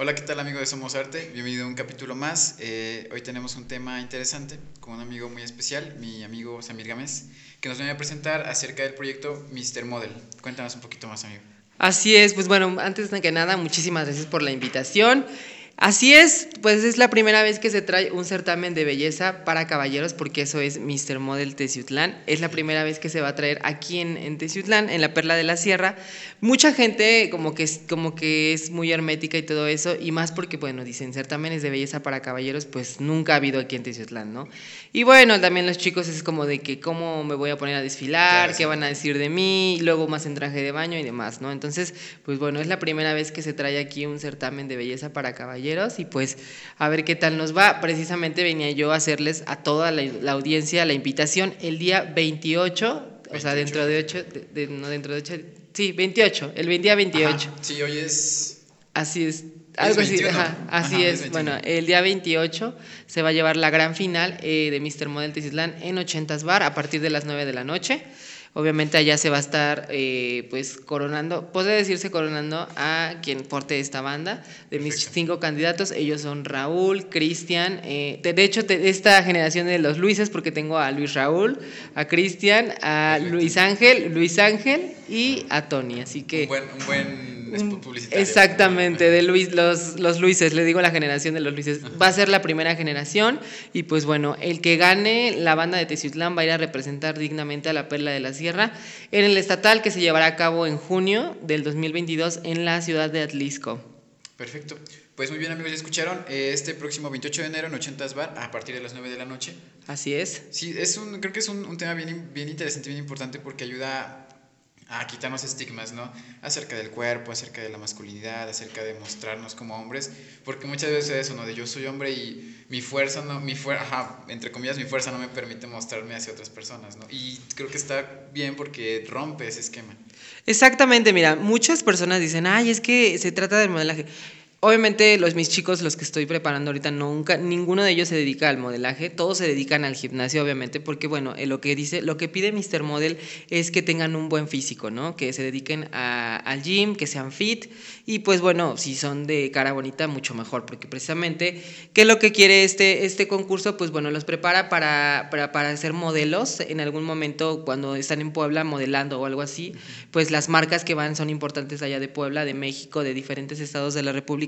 Hola, ¿qué tal amigo de Somos Arte? Bienvenido a un capítulo más. Eh, hoy tenemos un tema interesante con un amigo muy especial, mi amigo Samir Gámez, que nos viene a presentar acerca del proyecto Mr. Model. Cuéntanos un poquito más, amigo. Así es, pues bueno, antes que nada, muchísimas gracias por la invitación. Así es, pues es la primera vez que se trae un certamen de belleza para caballeros, porque eso es Mr. Model Teciutlán. Es la primera vez que se va a traer aquí en, en Teciutlán, en la Perla de la Sierra. Mucha gente como que, es, como que es muy hermética y todo eso, y más porque, bueno, dicen certámenes de belleza para caballeros, pues nunca ha habido aquí en Teciutlán, ¿no? Y bueno, también los chicos es como de que cómo me voy a poner a desfilar, qué van a decir de mí, y luego más en traje de baño y demás, ¿no? Entonces, pues bueno, es la primera vez que se trae aquí un certamen de belleza para caballeros y pues a ver qué tal nos va. Precisamente venía yo a hacerles a toda la, la audiencia la invitación el día 28, o sea, 28. dentro de 8, de, de- no dentro de 8, sí, 28, el día 28. Ajá. Sí, hoy es... Así es. Algo así, 21. ajá, así Ajá, es. es 21. Bueno, el día 28 se va a llevar la gran final eh, de Mr. Model Tecislán en 80s Bar a partir de las 9 de la noche. Obviamente allá se va a estar eh, pues coronando, puede decirse coronando a quien porte esta banda. De mis Perfecto. cinco candidatos, ellos son Raúl, Cristian, eh, de hecho de esta generación de los Luises, porque tengo a Luis Raúl, a Cristian, a Perfecto. Luis Ángel, Luis Ángel y a Tony. Así que... Un buen, un buen publicitario. Exactamente, de Luis, los, los Luises, le digo la generación de los Luises. Va a ser la primera generación y pues bueno, el que gane la banda de Teciutlán va a ir a representar dignamente a la Perla de la Sierra en el estatal que se llevará a cabo en junio del 2022 en la ciudad de Atlisco. Perfecto. Pues muy bien amigos, ya escucharon. Este próximo 28 de enero en 80s Bar, a partir de las 9 de la noche. Así es. Sí, es un, creo que es un, un tema bien, bien interesante, bien importante porque ayuda a quitarnos estigmas, ¿no? Acerca del cuerpo, acerca de la masculinidad, acerca de mostrarnos como hombres, porque muchas veces eso, ¿no? De yo soy hombre y mi fuerza, no, mi fuerza, ajá, entre comillas, mi fuerza no me permite mostrarme hacia otras personas, ¿no? Y creo que está bien porque rompe ese esquema. Exactamente, mira, muchas personas dicen, ay, es que se trata del modelaje. Obviamente los mis chicos, los que estoy preparando ahorita, nunca, ninguno de ellos se dedica al modelaje, todos se dedican al gimnasio, obviamente, porque bueno, eh, lo que dice, lo que pide Mr. Model es que tengan un buen físico, ¿no? Que se dediquen a- al gym, que sean fit, y pues bueno, si son de cara bonita, mucho mejor, porque precisamente, ¿qué es lo que quiere este, este concurso? Pues bueno, los prepara para, para, para ser modelos en algún momento cuando están en Puebla modelando o algo así, pues las marcas que van son importantes allá de Puebla, de México, de diferentes estados de la República.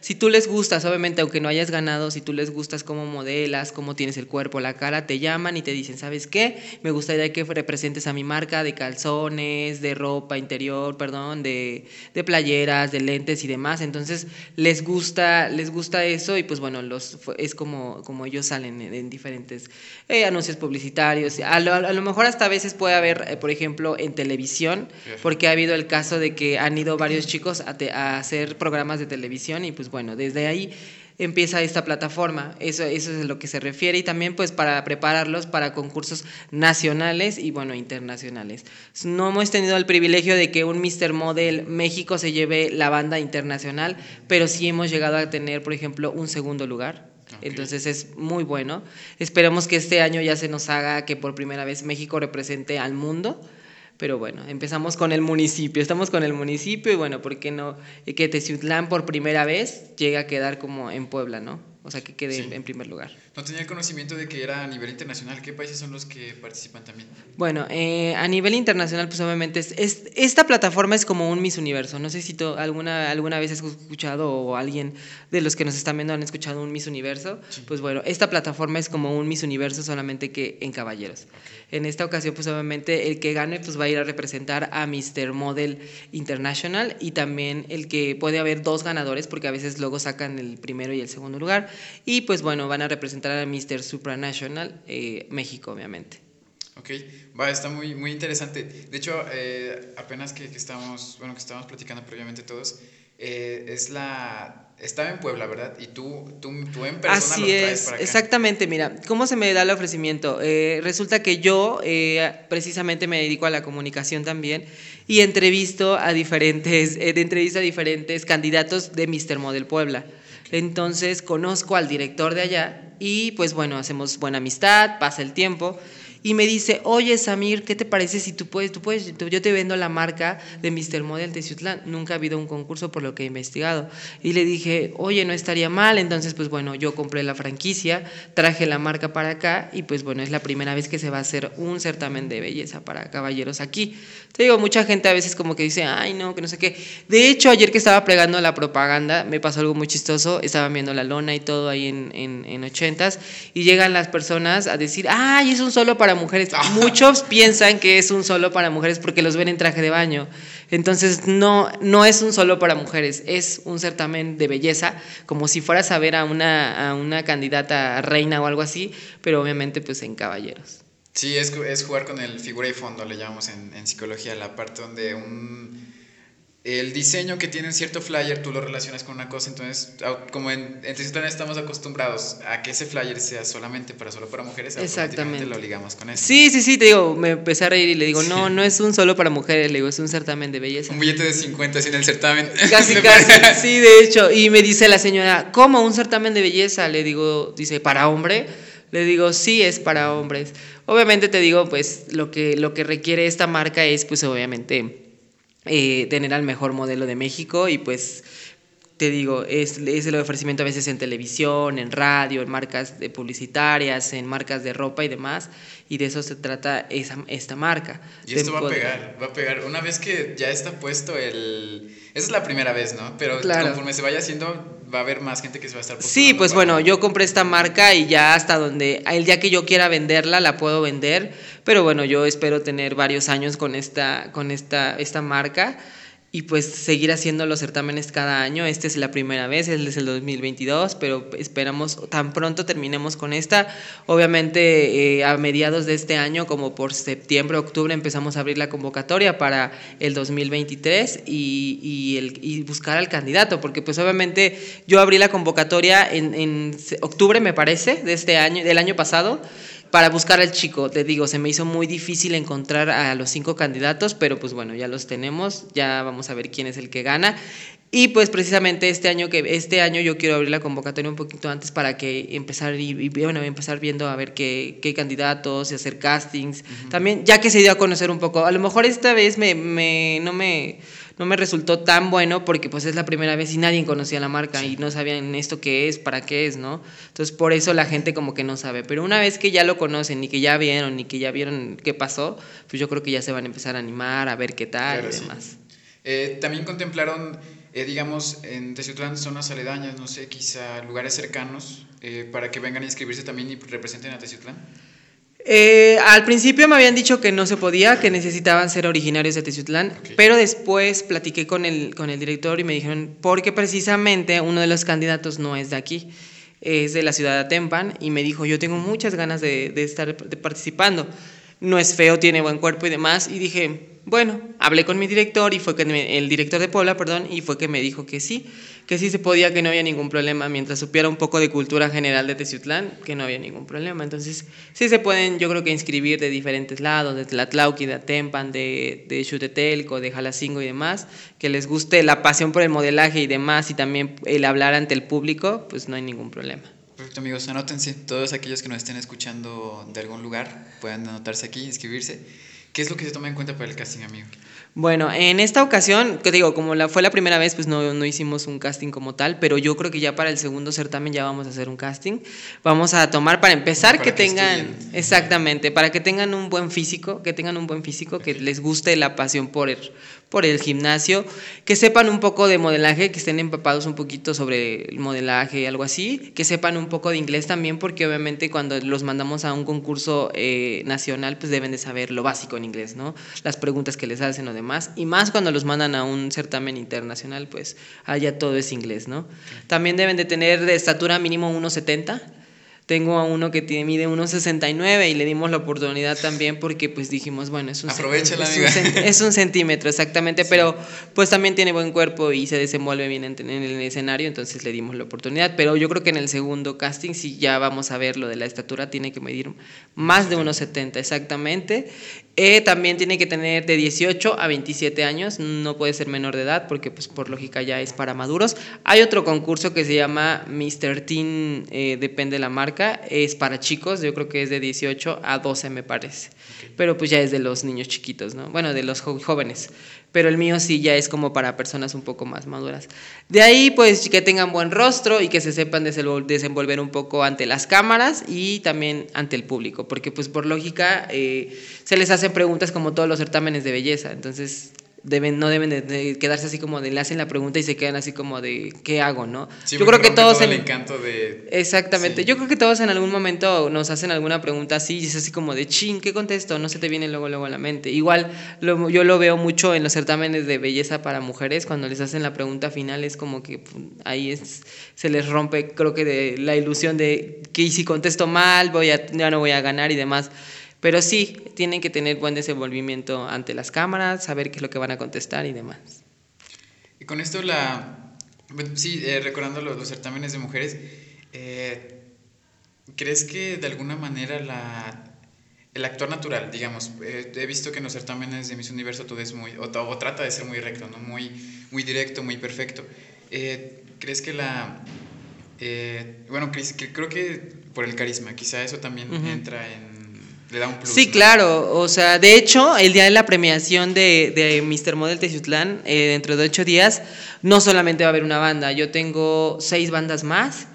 Si tú les gustas, obviamente, aunque no hayas ganado, si tú les gustas cómo modelas, cómo tienes el cuerpo, la cara, te llaman y te dicen, ¿sabes qué? Me gustaría que representes a mi marca de calzones, de ropa interior, perdón, de, de playeras, de lentes y demás. Entonces, les gusta, les gusta eso y pues bueno, los, es como, como ellos salen en, en diferentes eh, anuncios publicitarios. A lo, a lo mejor hasta a veces puede haber, eh, por ejemplo, en televisión, porque ha habido el caso de que han ido varios chicos a, te- a hacer programas de televisión y pues bueno, desde ahí empieza esta plataforma, eso, eso es a lo que se refiere y también pues para prepararlos para concursos nacionales y bueno, internacionales. No hemos tenido el privilegio de que un Mr. Model México se lleve la banda internacional, pero sí hemos llegado a tener, por ejemplo, un segundo lugar. Entonces es muy bueno. Esperemos que este año ya se nos haga que por primera vez México represente al mundo. Pero bueno, empezamos con el municipio, estamos con el municipio y bueno, ¿por qué no? Que Teciutlán por primera vez llegue a quedar como en Puebla, ¿no? O sea, que quede Sí. en primer lugar. No tenía el conocimiento de que era a nivel internacional. ¿Qué países son los que participan también? Bueno, eh, a nivel internacional, pues obviamente es, es- esta plataforma es como un Miss Universo. No sé si tú alguna, alguna vez has escuchado o alguien de los que nos están viendo han escuchado un Miss Universo. Pues bueno, esta plataforma es como un Miss Universo solamente que en caballeros. En esta ocasión, pues obviamente el que gane pues va a ir a representar a Mr. Model International y también el que puede haber dos ganadores porque a veces luego sacan el primero y el segundo lugar. Y pues bueno, van a representar a Mr. Supranational eh, México, obviamente. Ok, va, está muy, muy interesante. De hecho, eh, apenas que, que estábamos, bueno, que estábamos platicando previamente todos, eh, es la, estaba en Puebla, ¿verdad? Y tú, tú, tú en persona Así lo traes es, para acá. exactamente. Mira, ¿cómo se me da el ofrecimiento? Eh, resulta que yo eh, precisamente me dedico a la comunicación también y entrevisto a diferentes, eh, entrevisto a diferentes candidatos de Mr. Model Puebla. Entonces conozco al director de allá y pues bueno, hacemos buena amistad, pasa el tiempo y me dice, oye Samir, ¿qué te parece si tú puedes, tú puedes, yo te vendo la marca de Mr. Model de Ciutlán? Nunca ha habido un concurso por lo que he investigado. Y le dije, oye, no estaría mal. Entonces, pues bueno, yo compré la franquicia, traje la marca para acá y pues bueno, es la primera vez que se va a hacer un certamen de belleza para caballeros aquí. Te digo, mucha gente a veces como que dice, ay, no, que no sé qué. De hecho, ayer que estaba plegando la propaganda, me pasó algo muy chistoso. Estaban viendo la lona y todo ahí en, en, en 80s y llegan las personas a decir, ay, es un solo para mujeres. Muchos piensan que es un solo para mujeres porque los ven en traje de baño. Entonces, no, no es un solo para mujeres, es un certamen de belleza, como si fueras a ver a una, a una candidata reina o algo así, pero obviamente pues en caballeros. Sí, es, es jugar con el figura y fondo, le llamamos en, en psicología, la parte donde un el diseño que tiene cierto flyer tú lo relacionas con una cosa, entonces como en, en estamos acostumbrados a que ese flyer sea solamente para solo para mujeres, Exactamente lo ligamos con eso. Sí, sí, sí, te digo, me empecé a reír y le digo, no, no es un solo para mujeres, le digo, es un certamen de belleza. Un billete de 50 así en el certamen. Casi, casi, sí, de hecho, y me dice la señora, ¿cómo un certamen de belleza? Le digo, dice, ¿para hombre? Le digo, sí, es para hombres. Obviamente te digo, pues lo que, lo que requiere esta marca es, pues obviamente eh, tener al mejor modelo de México y pues te digo, es, es, el ofrecimiento a veces en televisión, en radio, en marcas de publicitarias, en marcas de ropa y demás, y de eso se trata esa, esta marca. Y esto va a pegar, va a pegar. Una vez que ya está puesto el... Esa es la primera vez, ¿no? Pero conforme se vaya haciendo, va a haber más gente que se va a estar Sí, pues bueno, yo compré esta marca y ya hasta donde, el día que yo quiera venderla, la puedo vender, pero bueno, yo espero tener varios años con esta, con esta, esta marca y pues seguir haciendo los certámenes cada año. Esta es la primera vez, es el 2022, pero esperamos tan pronto terminemos con esta. Obviamente eh, a mediados de este año, como por septiembre, octubre, empezamos a abrir la convocatoria para el 2023 y, y, y buscar al candidato, porque pues obviamente yo abrí la convocatoria en, en octubre, me parece, de este año, del año pasado para buscar al chico. Te digo, se me hizo muy difícil encontrar a los cinco candidatos, pero pues bueno, ya los tenemos, ya vamos a ver quién es el que gana. Y pues precisamente este año que este año yo quiero abrir la convocatoria un poquito antes para que empezar y, bueno, empezar viendo a ver qué, qué candidatos y hacer castings. También ya que se dio a conocer un poco, a lo mejor esta vez me, me no me no me resultó tan bueno porque pues es la primera vez y nadie conocía la marca y no sabían esto qué es, para qué es, ¿no? Entonces por eso la gente como que no sabe. Pero una vez que ya lo conocen y que ya vieron y que ya vieron qué pasó, pues yo creo que ya se van a empezar a animar, a ver qué tal y demás. Eh, también contemplaron, eh, digamos, en Teciutlán, zonas aledañas, no sé, quizá lugares cercanos, eh, para que vengan a inscribirse también y representen a Teciutlán. Eh, al principio me habían dicho que no se podía, que necesitaban ser originarios de Teciutlán, pero después platiqué con el, con el director y me dijeron, porque precisamente uno de los candidatos no es de aquí, es de la ciudad de Atempan, y me dijo, yo tengo muchas ganas de, de estar participando. No es feo, tiene buen cuerpo y demás, y dije, bueno, hablé con mi director y fue que el director de Puebla, perdón, y fue que me dijo que sí, que sí se podía, que no había ningún problema, mientras supiera un poco de cultura general de Teciutlán, que no había ningún problema. Entonces, sí se pueden, yo creo que inscribir de diferentes lados, de Tlatlauqui, de Atempan, de, de de Jalacingo y demás, que les guste la pasión por el modelaje y demás, y también el hablar ante el público, pues no hay ningún problema. Perfecto, amigos, anótense, todos aquellos que nos estén escuchando de algún lugar, puedan anotarse aquí, inscribirse. ¿Qué es lo que se toma en cuenta para el casting, amigo? Bueno, en esta ocasión, que digo, como la, fue la primera vez, pues no, no hicimos un casting como tal, pero yo creo que ya para el segundo certamen ya vamos a hacer un casting. Vamos a tomar para empezar que, tengan, exactamente, para que tengan un buen físico, que tengan un buen físico, que les guste la pasión por por el gimnasio, que sepan un poco de modelaje, que estén empapados un poquito sobre el modelaje, algo así, que sepan un poco de inglés también, porque obviamente cuando los mandamos a un concurso eh, nacional, pues deben de saber lo básico en inglés, ¿no? Las preguntas que les hacen o demás, y más cuando los mandan a un certamen internacional, pues allá todo es inglés, ¿no? También deben de tener de estatura mínimo 1,70 tengo a uno que tiene, mide 1,69 y le dimos la oportunidad también porque pues dijimos, bueno, es un, Aprovecha la es, un, es un centímetro exactamente, pero pues también tiene buen cuerpo y se desenvuelve bien en, en, el escenario, entonces le dimos la oportunidad. Pero yo creo que en el segundo casting sí ya vamos a ver lo de la estatura, tiene que medir más de 1,70 exactamente. Eh, también tiene que tener de 18 a 27 años, no puede ser menor de edad porque pues por lógica ya es para maduros. Hay otro concurso que se llama Mr. Teen, eh, depende de la marca es para chicos, yo creo que es de 18 a 12 me parece. Pero pues ya es de los niños chiquitos, ¿no? Bueno, de los jóvenes. Pero el mío sí ya es como para personas un poco más maduras. De ahí pues que tengan buen rostro y que se sepan desenvolver un poco ante las cámaras y también ante el público, porque pues por lógica eh, se les hacen preguntas como todos los certámenes de belleza, entonces deben, no deben de, quedarse así como de le hacen la pregunta y se quedan así como de ¿qué hago? ¿no? yo creo que todos en, el encanto de Exactamente. Yo creo que todos en algún momento nos hacen alguna pregunta así y es así como de chin, ¿qué contesto? No se te viene luego luego a la mente. Igual yo lo veo mucho en los certámenes de belleza para mujeres cuando les hacen la pregunta final es como que ahí es, se les rompe creo que de la ilusión de que si contesto mal, voy a ya no voy a ganar y demás. Pero sí, tienen que tener buen desenvolvimiento ante las cámaras, saber qué es lo que van a contestar y demás. Y con esto, la, sí, eh, recordando los, certámenes de mujeres, eh, ¿crees que de alguna manera la, el actor natural, digamos, eh, he visto que en los certámenes de Miss Universo todo es muy, o, trata de ser muy recto, ¿no? muy, muy directo, muy perfecto. ¿Crees que la... bueno, creo que por el carisma, quizá eso también entra en Sí, claro. O sea, de hecho, el día de la premiación de, de Mr. Model Teciutlán, eh, dentro de ocho días, no solamente va a haber una banda, yo tengo seis bandas más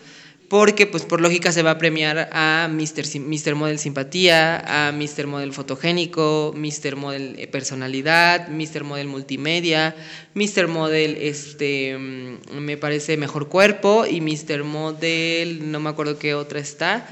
porque pues por lógica se va a premiar a Mr. Mr. Model Simpatía, a Mr. Model Fotogénico, Mr. Model eh, Personalidad, Mr. Model Multimedia, Mr. Model este mm, me parece Mejor Cuerpo y Mr. Model no me acuerdo qué otra está.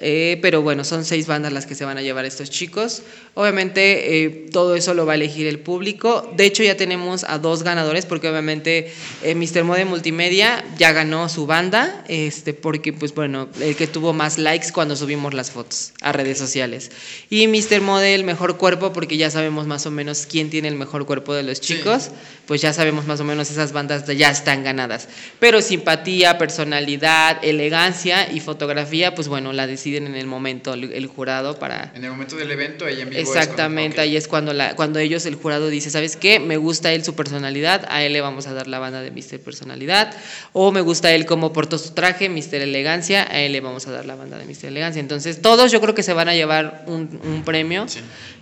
Eh, pero bueno, son seis bandas las que se van a llevar estos chicos. Obviamente eh, todo eso lo va a elegir el público. De hecho ya tenemos a dos ganadores porque obviamente eh, Mr. Mode Multimedia ya ganó su banda, este, porque pues bueno, el que tuvo más likes cuando subimos las fotos a redes sociales. Y Mr. Model Mejor Cuerpo porque ya sabemos más o menos quién tiene el mejor cuerpo de los chicos. Pues ya sabemos más o menos esas bandas ya están ganadas. Pero simpatía, personalidad, elegancia y fotografía, pues bueno, la decisión deciden en el momento el, jurado para... En el momento del evento, ahí en vivo Exactamente, ahí es cuando, la, cuando ellos, el jurado dice, ¿sabes qué? Me gusta él su personalidad, a él le vamos a dar la banda de Mr. Personalidad, o me gusta él como portó su traje, Mr. Elegancia, a él le vamos a dar la banda de Mr. Elegancia. Entonces, todos yo creo que se van a llevar un, un premio,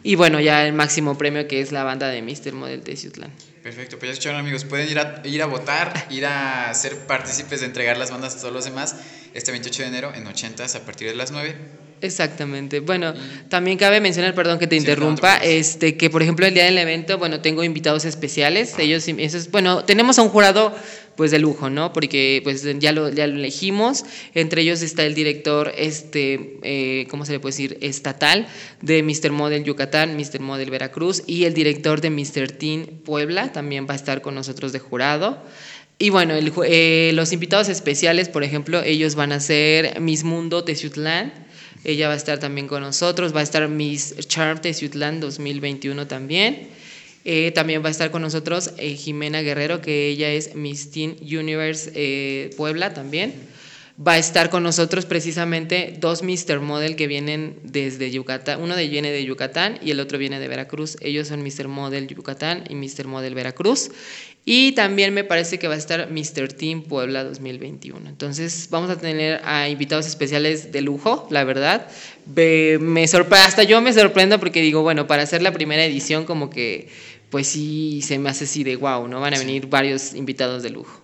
y bueno, ya el máximo premio que es la banda de Mr. Model de Ciutlán. Perfecto, pues ya escucharon amigos, pueden ir a, ir a votar, ir a ser partícipes de entregar las bandas a todos los demás este 28 de enero en 80 a partir de las 9. Exactamente. Bueno, también cabe mencionar, perdón que te interrumpa, este que por ejemplo el día del evento, bueno, tengo invitados especiales, ellos eso es, bueno, tenemos a un jurado pues de lujo, ¿no? Porque pues ya lo, ya lo elegimos. Entre ellos está el director, este, eh, ¿cómo se le puede decir? Estatal de Mr. Model Yucatán, Mr. Model Veracruz y el director de Mr. Teen Puebla también va a estar con nosotros de jurado. Y bueno, eh, los invitados especiales, por ejemplo, ellos van a ser Miss Mundo Teciutlán, ella va a estar también con nosotros, va a estar Miss Charm Teciutlán 2021 también. Eh, también va a estar con nosotros eh, Jimena Guerrero, que ella es Miss Teen Universe eh, Puebla también. Va a estar con nosotros precisamente dos Mr. Model que vienen desde Yucatán. Uno de viene de Yucatán y el otro viene de Veracruz. Ellos son Mr. Model Yucatán y Mr. Model Veracruz. Y también me parece que va a estar Mr. Team Puebla 2021. Entonces vamos a tener a invitados especiales de lujo, la verdad. Me hasta yo me sorprendo porque digo, bueno, para hacer la primera edición como que pues sí se me hace así de wow, ¿no? Van a venir varios invitados de lujo.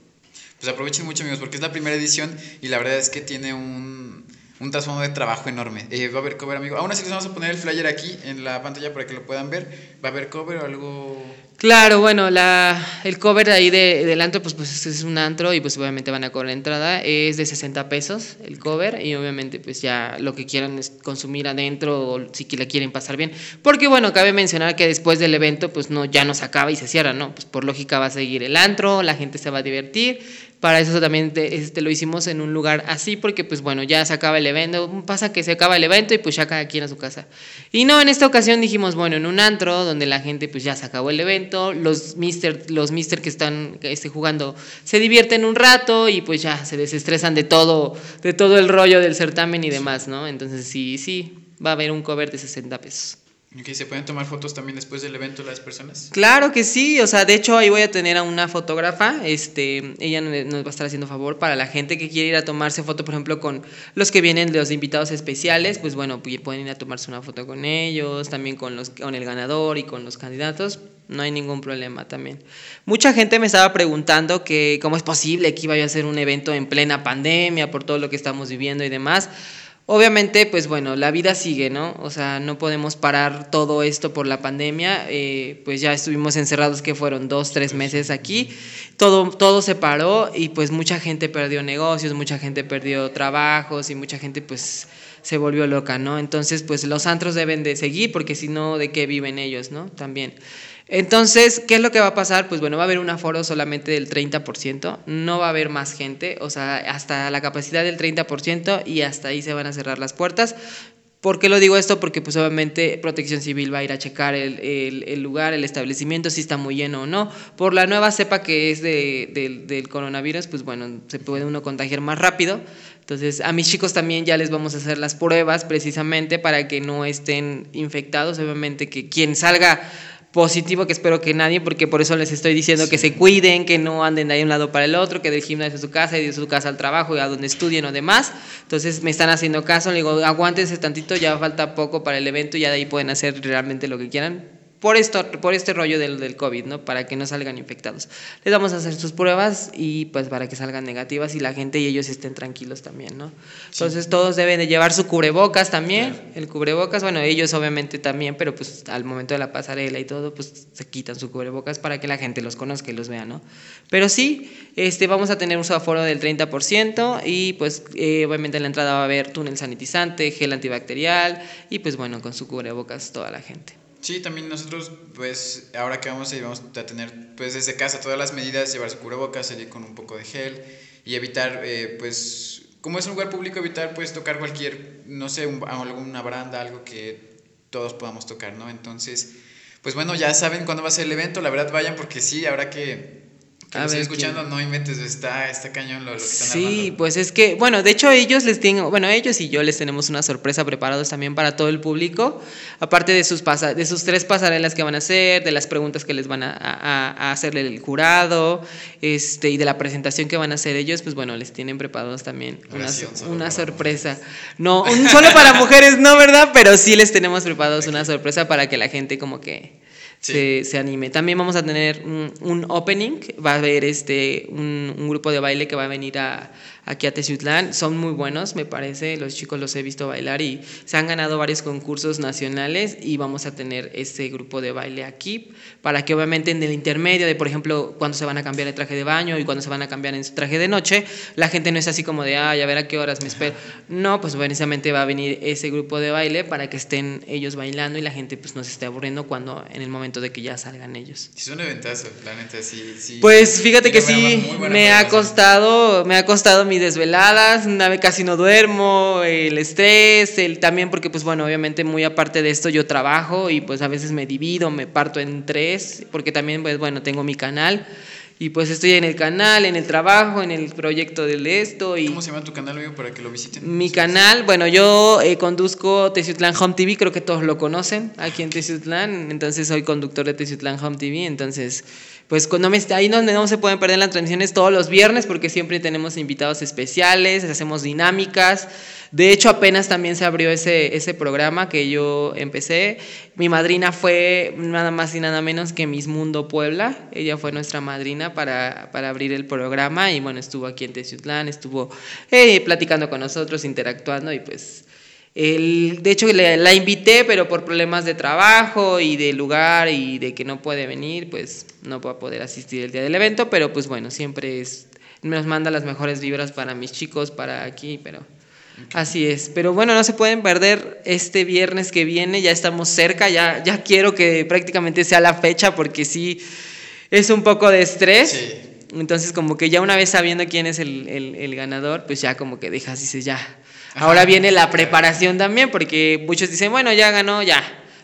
Pues aprovechen mucho, amigos, porque es la primera edición y la verdad es que tiene un, un trasfondo de trabajo enorme. Eh, va a haber cover, amigo. Aún así les vamos a poner el flyer aquí en la pantalla para que lo puedan ver. ¿Va a haber cover o algo Claro, bueno, la, el cover ahí de, del antro, pues, pues es un antro y pues obviamente van a cobrar la entrada. Es de 60 pesos el cover y obviamente pues ya lo que quieran es consumir adentro o si la quieren pasar bien. Porque bueno, cabe mencionar que después del evento pues no, ya no se acaba y se cierra, ¿no? Pues por lógica va a seguir el antro, la gente se va a divertir para eso también este, lo hicimos en un lugar así, porque pues bueno, ya se acaba el evento, pasa que se acaba el evento y pues ya cada quien a su casa. Y no, en esta ocasión dijimos, bueno, en un antro donde la gente pues ya se acabó el evento, los mister, los mister que están este, jugando se divierten un rato y pues ya se desestresan de todo, de todo el rollo del certamen y demás, ¿no? Entonces sí, sí, va a haber un cover de 60 pesos. ¿Se pueden tomar fotos también después del evento las personas? Claro que sí, o sea, de hecho ahí voy a tener a una fotógrafa, este, ella nos va a estar haciendo favor para la gente que quiere ir a tomarse foto, por ejemplo, con los que vienen los invitados especiales, pues bueno, pueden ir a tomarse una foto con ellos, también con los con el ganador y con los candidatos, no hay ningún problema también. Mucha gente me estaba preguntando que cómo es posible que iba a hacer un evento en plena pandemia por todo lo que estamos viviendo y demás. Obviamente, pues bueno, la vida sigue, ¿no? O sea, no podemos parar todo esto por la pandemia. Eh, pues ya estuvimos encerrados, que fueron dos, tres meses aquí. Todo, todo se paró y pues mucha gente perdió negocios, mucha gente perdió trabajos y mucha gente pues se volvió loca, ¿no? Entonces, pues los antros deben de seguir porque si no, ¿de qué viven ellos, ¿no? También. Entonces, ¿qué es lo que va a pasar? Pues bueno, va a haber un aforo solamente del 30%, no va a haber más gente, o sea, hasta la capacidad del 30% y hasta ahí se van a cerrar las puertas. ¿Por qué lo digo esto? Porque pues obviamente Protección Civil va a ir a checar el, lugar, el establecimiento, si está muy lleno o no. Por la nueva cepa que es de, del coronavirus, pues bueno, se puede uno contagiar más rápido. Entonces, a mis chicos también ya les vamos a hacer las pruebas precisamente para que no estén infectados. Obviamente que quien salga positivo que espero que nadie, porque por eso les estoy diciendo que se cuiden, que no anden de ahí un lado para el otro, que del gimnasio a su casa y de su casa al trabajo y a donde estudien o demás. Entonces me están haciendo caso, le digo, aguántense tantito, ya falta poco para el evento y ya de ahí pueden hacer realmente lo que quieran por, esto, por este rollo del, del COVID, ¿no? Para que no salgan infectados. Les vamos a hacer sus pruebas y pues para que salgan negativas y la gente y ellos estén tranquilos también, ¿no? Entonces todos deben de llevar su cubrebocas también, el cubrebocas, bueno, ellos obviamente también, pero pues al momento de la pasarela y todo, pues se quitan su cubrebocas para que la gente los conozca y los vea, ¿no? Pero sí, este, vamos a tener un aforo del 30% y pues eh, obviamente en la entrada va a haber túnel sanitizante, gel antibacterial y pues bueno, con su cubrebocas toda la gente. Sí, también nosotros, pues, ahora que vamos a ir, vamos a tener, pues, desde casa todas las medidas, llevar su cubrebocas, salir con un poco de gel y evitar, eh, pues, como es un lugar público, evitar, pues, tocar cualquier, no sé, alguna baranda, algo que todos podamos tocar, ¿no? Entonces, pues, bueno, ya saben cuándo va a ser el evento, la verdad vayan porque sí, ahora que a estoy escuchando, no inventes, está, está cañón lo, que están Sí, pues es que, bueno, de hecho ellos les tengo, bueno, ellos y yo les tenemos una sorpresa preparados también para todo el público, aparte de sus, pasa, de sus tres pasarelas que van a hacer, de las preguntas que les van a, a, hacerle el jurado, este, y de la presentación que van a hacer ellos, pues bueno, les tienen preparados también una, una sorpresa. No, solo para mujeres, no, ¿verdad? Pero sí les tenemos preparados una sorpresa para que la gente como que se, se, anime. También vamos a tener un, un opening, va a haber este, un, un, grupo de baile que va a venir a, aquí a Teciutlán. Son muy buenos, me parece. Los chicos los he visto bailar y se han ganado varios concursos nacionales y vamos a tener ese grupo de baile aquí para que obviamente en el intermedio de, por ejemplo, cuando se van a cambiar el traje de baño y cuando se van a cambiar en su traje de noche, la gente no es así como de, ay, a ver a qué horas me espero. No, pues precisamente va a venir ese grupo de baile para que estén ellos bailando y la gente pues no se esté aburriendo cuando en el momento de que ya salgan ellos. Es un eventazo, la neta, sí. sí pues fíjate que sí, me ha costado, me ha costado mi desveladas, una vez casi no duermo, el estrés, el también porque pues bueno, obviamente muy aparte de esto yo trabajo y pues a veces me divido, me parto en tres, porque también pues bueno, tengo mi canal y pues estoy en el canal, en el trabajo, en el proyecto de esto. Y ¿Cómo se llama tu canal, amigo, para que lo visiten? Mi canal, bueno, yo eh, conduzco Teciutlán Home TV, creo que todos lo conocen aquí en Teciutlán, entonces soy conductor de Teciutlán Home TV, entonces pues cuando me, ahí donde no se pueden perder las transmisiones todos los viernes porque siempre tenemos invitados especiales, hacemos dinámicas. De hecho, apenas también se abrió ese, ese programa que yo empecé. Mi madrina fue nada más y nada menos que Miss Mundo Puebla. Ella fue nuestra madrina para, para abrir el programa y bueno, estuvo aquí en Teciutlán, estuvo eh, platicando con nosotros, interactuando y pues el, de hecho, la invité, pero por problemas de trabajo y de lugar y de que no puede venir, pues no va a poder asistir el día del evento, pero pues bueno, siempre es, nos manda las mejores vibras para mis chicos, para aquí, pero así es. Pero bueno, no se pueden perder este viernes que viene, ya estamos cerca, ya, ya quiero que prácticamente sea la fecha porque sí es un poco de estrés. Entonces como que ya una vez sabiendo quién es el, el, el ganador, pues ya como que dejas, dices ya Ahora viene la preparación también, porque muchos dicen, bueno, ya ganó, ya.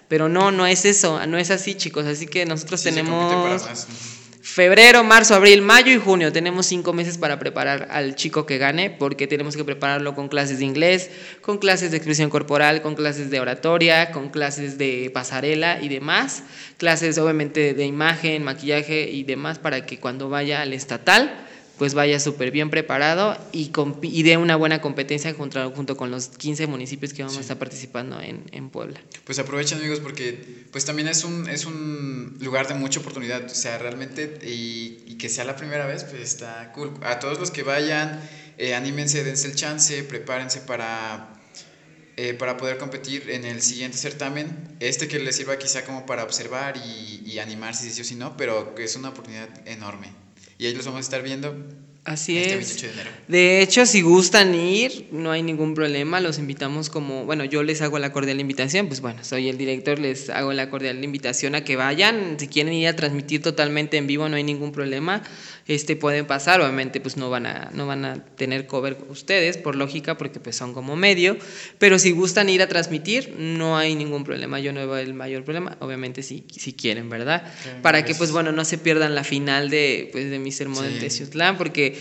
Pero no, no es eso, no es así, chicos. Así que nosotros tenemos febrero, marzo, abril, mayo y junio. Tenemos cinco meses para preparar al chico que gane, porque tenemos que prepararlo con clases de inglés, con clases de expresión corporal, con clases de oratoria, con clases de pasarela y demás. Clases obviamente de imagen, maquillaje y demás para que cuando vaya al estatal pues vaya súper bien preparado y, y dé una buena competencia junto, junto con los 15 municipios que vamos a estar participando en, en, Puebla. Pues aprovechen amigos porque pues también es un, es un lugar de mucha oportunidad, o sea, realmente y, y que sea la primera vez, pues está cool. A todos los que vayan, eh, anímense, dense el chance, prepárense para... Eh, para poder competir en el siguiente certamen, este que les sirva quizá como para observar y, y animarse si sí o si no, pero que es una oportunidad enorme. Y ahí los vamos a estar viendo. Así este es. de, enero. de hecho, si gustan ir, no hay ningún problema. Los invitamos como, bueno, yo les hago la cordial invitación, pues bueno, soy el director, les hago la cordial invitación a que vayan. Si quieren ir a transmitir totalmente en vivo, no hay ningún problema este, pueden pasar, obviamente pues no van, a, no van a tener cover ustedes, por lógica, porque pues son como medio, pero si gustan ir a transmitir, no hay ningún problema, yo no veo el mayor problema, obviamente si, si quieren, ¿verdad? Para que pues. bueno, no se pierdan la final de, pues, de Mr. Model de Ciutlán, porque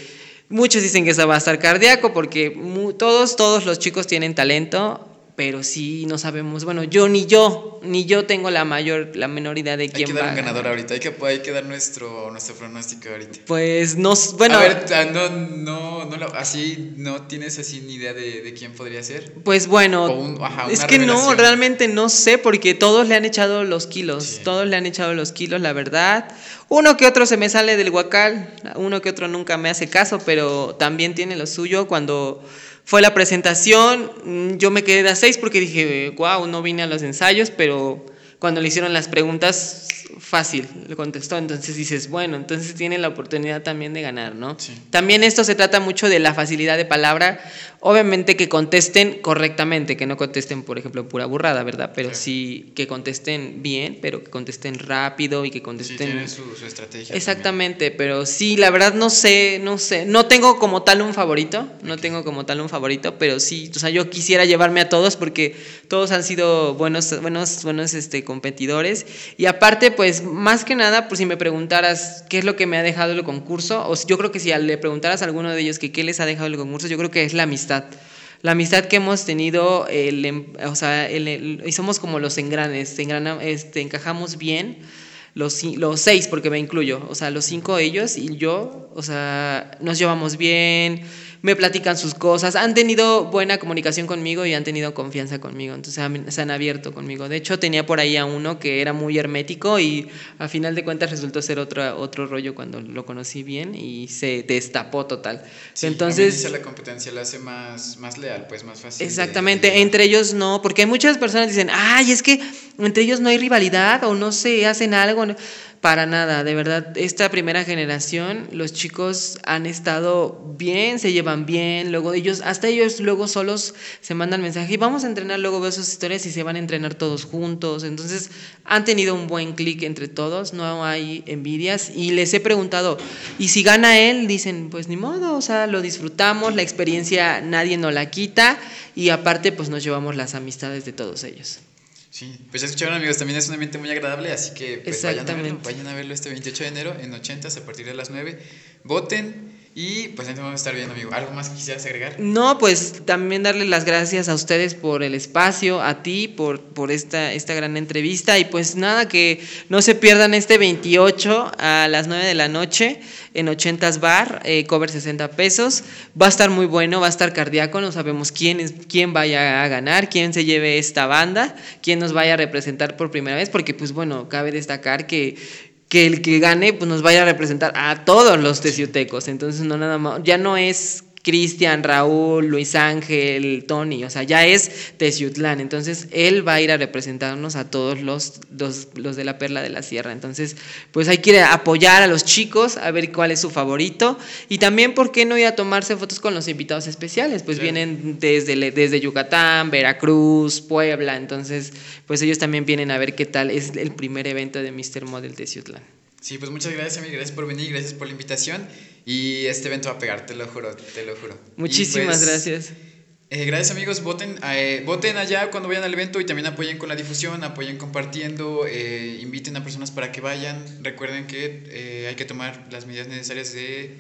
muchos dicen que esa va a estar cardíaco, porque todos, todos los chicos tienen talento, pero sí no sabemos, bueno, yo ni yo, ni yo tengo la mayor, la menor idea de quién va. Hay que dar un ganador ahorita, hay que, hay que dar nuestro, nuestro pronóstico ahorita. Pues no, bueno. A ver, no, no, no, así, no tienes así ni idea de, de quién podría ser. Pues bueno, es que no, realmente no sé, porque todos le han echado los kilos, todos le han echado los kilos, la verdad. Uno que otro se me sale del guacal, uno que otro nunca me hace caso, pero también tiene lo suyo cuando fue la presentación, yo me quedé a seis porque dije, wow, no vine a los ensayos, pero cuando le hicieron las preguntas fácil, le contestó. Entonces dices, bueno, entonces tiene la oportunidad también de ganar, ¿no? También esto se trata mucho de la facilidad de palabra. Obviamente que contesten correctamente, que no contesten, por ejemplo, pura burrada, ¿verdad? Pero sí, que contesten bien, pero que contesten rápido y que contesten. Sí, su, su estrategia. Exactamente, pero sí, la verdad no sé, no sé. No tengo como tal un favorito, no tengo como tal un favorito, pero sí, o sea, yo quisiera llevarme a todos porque todos han sido buenos, buenos, buenos este, competidores. Y aparte, pues más que nada, pues si me preguntaras qué es lo que me ha dejado el concurso, o yo creo que si le preguntaras a alguno de ellos que qué les ha dejado el concurso, yo creo que es la amistad. La amistad que hemos tenido, el, em, o sea, y somos como los engranes, engrana, este, encajamos bien los, los seis, porque me incluyo, o sea, los cinco ellos y yo, o sea, nos llevamos bien, me platican sus cosas, han tenido buena comunicación conmigo y han tenido confianza conmigo, entonces se han abierto conmigo. De hecho, tenía por ahí a uno que era muy hermético y a final de cuentas resultó ser otro, otro rollo cuando lo conocí bien y se destapó total. Sí, entonces... la competencia la hace más, más leal, pues más fácil. Exactamente, entre ellos no, porque muchas personas dicen, ay, es que entre ellos no hay rivalidad o no se hacen algo. Para nada, de verdad, esta primera generación, los chicos han estado bien, se llevan bien, luego ellos, hasta ellos luego solos se mandan mensaje y vamos a entrenar, luego veo sus historias y se van a entrenar todos juntos, entonces han tenido un buen clic entre todos, no hay envidias y les he preguntado, ¿y si gana él? Dicen, pues ni modo, o sea, lo disfrutamos, la experiencia nadie nos la quita y aparte pues nos llevamos las amistades de todos ellos. Sí, pues ya escucharon amigos, también es un ambiente muy agradable, así que pues, vayan, a verlo, vayan a verlo este 28 de enero en 80 a partir de las 9. Voten y pues ahí vamos a estar viendo, amigo. ¿Algo más que quisieras agregar? No, pues también darle las gracias a ustedes por el espacio, a ti por, por esta, esta gran entrevista. Y pues nada, que no se pierdan este 28 a las 9 de la noche en 80s Bar, eh, cover 60 pesos. Va a estar muy bueno, va a estar cardíaco, no sabemos quién, es, quién vaya a ganar, quién se lleve esta banda, quién nos vaya a representar por primera vez, porque pues bueno, cabe destacar que que el que gane pues nos vaya a representar a todos los teciutecos. Entonces no nada más, ya no es Cristian, Raúl, Luis Ángel, Tony, o sea, ya es Teciutlán. Entonces, él va a ir a representarnos a todos los, los, los, de la Perla de la Sierra. Entonces, pues hay que apoyar a los chicos, a ver cuál es su favorito. Y también, ¿por qué no ir a tomarse fotos con los invitados especiales? Pues vienen desde, desde Yucatán, Veracruz, Puebla. Entonces, pues ellos también vienen a ver qué tal es el primer evento de Mr. Model Teciutlán. Sí, pues muchas gracias, amigo. Gracias por venir, gracias por la invitación. Y este evento va a pegar, te lo juro, te lo juro. Muchísimas pues, gracias. Eh, gracias amigos, voten, eh, voten allá cuando vayan al evento y también apoyen con la difusión, apoyen compartiendo, eh, inviten a personas para que vayan. Recuerden que eh, hay que tomar las medidas necesarias de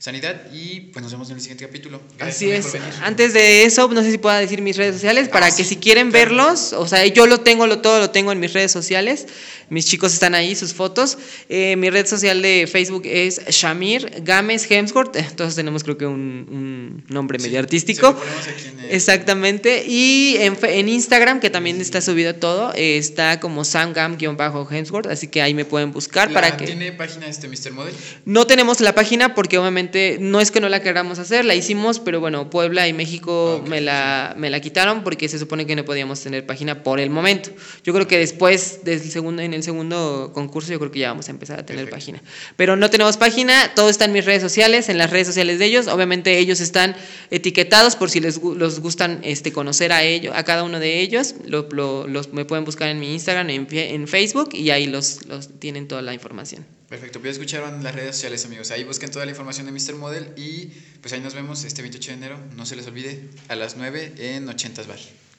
sanidad y pues nos vemos en el siguiente capítulo. Gracias Así es. por venir. Antes de eso, no sé si pueda decir mis redes sociales para Ah, que sí, si quieren claro. verlos, o sea, yo lo tengo, lo todo lo tengo en mis redes sociales. Mis chicos están ahí, sus fotos. Eh, mi red social de Facebook es Shamir Gámez Hemsworth. Todos tenemos creo que un, un nombre Sí, medio artístico. lo ponemos aquí en el- Exactamente. Y en, Instagram, que también está subido todo, eh, está como samgam-hemsworth, así que ahí me pueden buscar La- para que... ¿Tiene página este Mr. Model? No tenemos la página porque obviamente no es que no la queramos hacer, la hicimos, pero bueno, Puebla y México Ah, me, la, me la quitaron porque se supone que no podíamos tener página por el momento. Yo creo que después, del segundo, en el segundo concurso, yo creo que ya vamos a empezar a tener Perfecto. página. Pero no tenemos página, todo está en mis redes sociales, en las redes sociales de ellos. Obviamente ellos están etiquetados por si les los gustan este, conocer a ellos, a cada uno de ellos. Lo- lo- los, me pueden buscar en mi Instagram, en, en Facebook y ahí los, los tienen toda la información. Perfecto, pues ya escucharon las redes sociales, amigos. Ahí busquen toda la información de Mr. Model y pues ahí nos vemos este 28 de enero. No se les olvide, a las 9 en 80s Bar.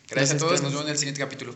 Gracias Los a todos, nos vemos en el siguiente capítulo.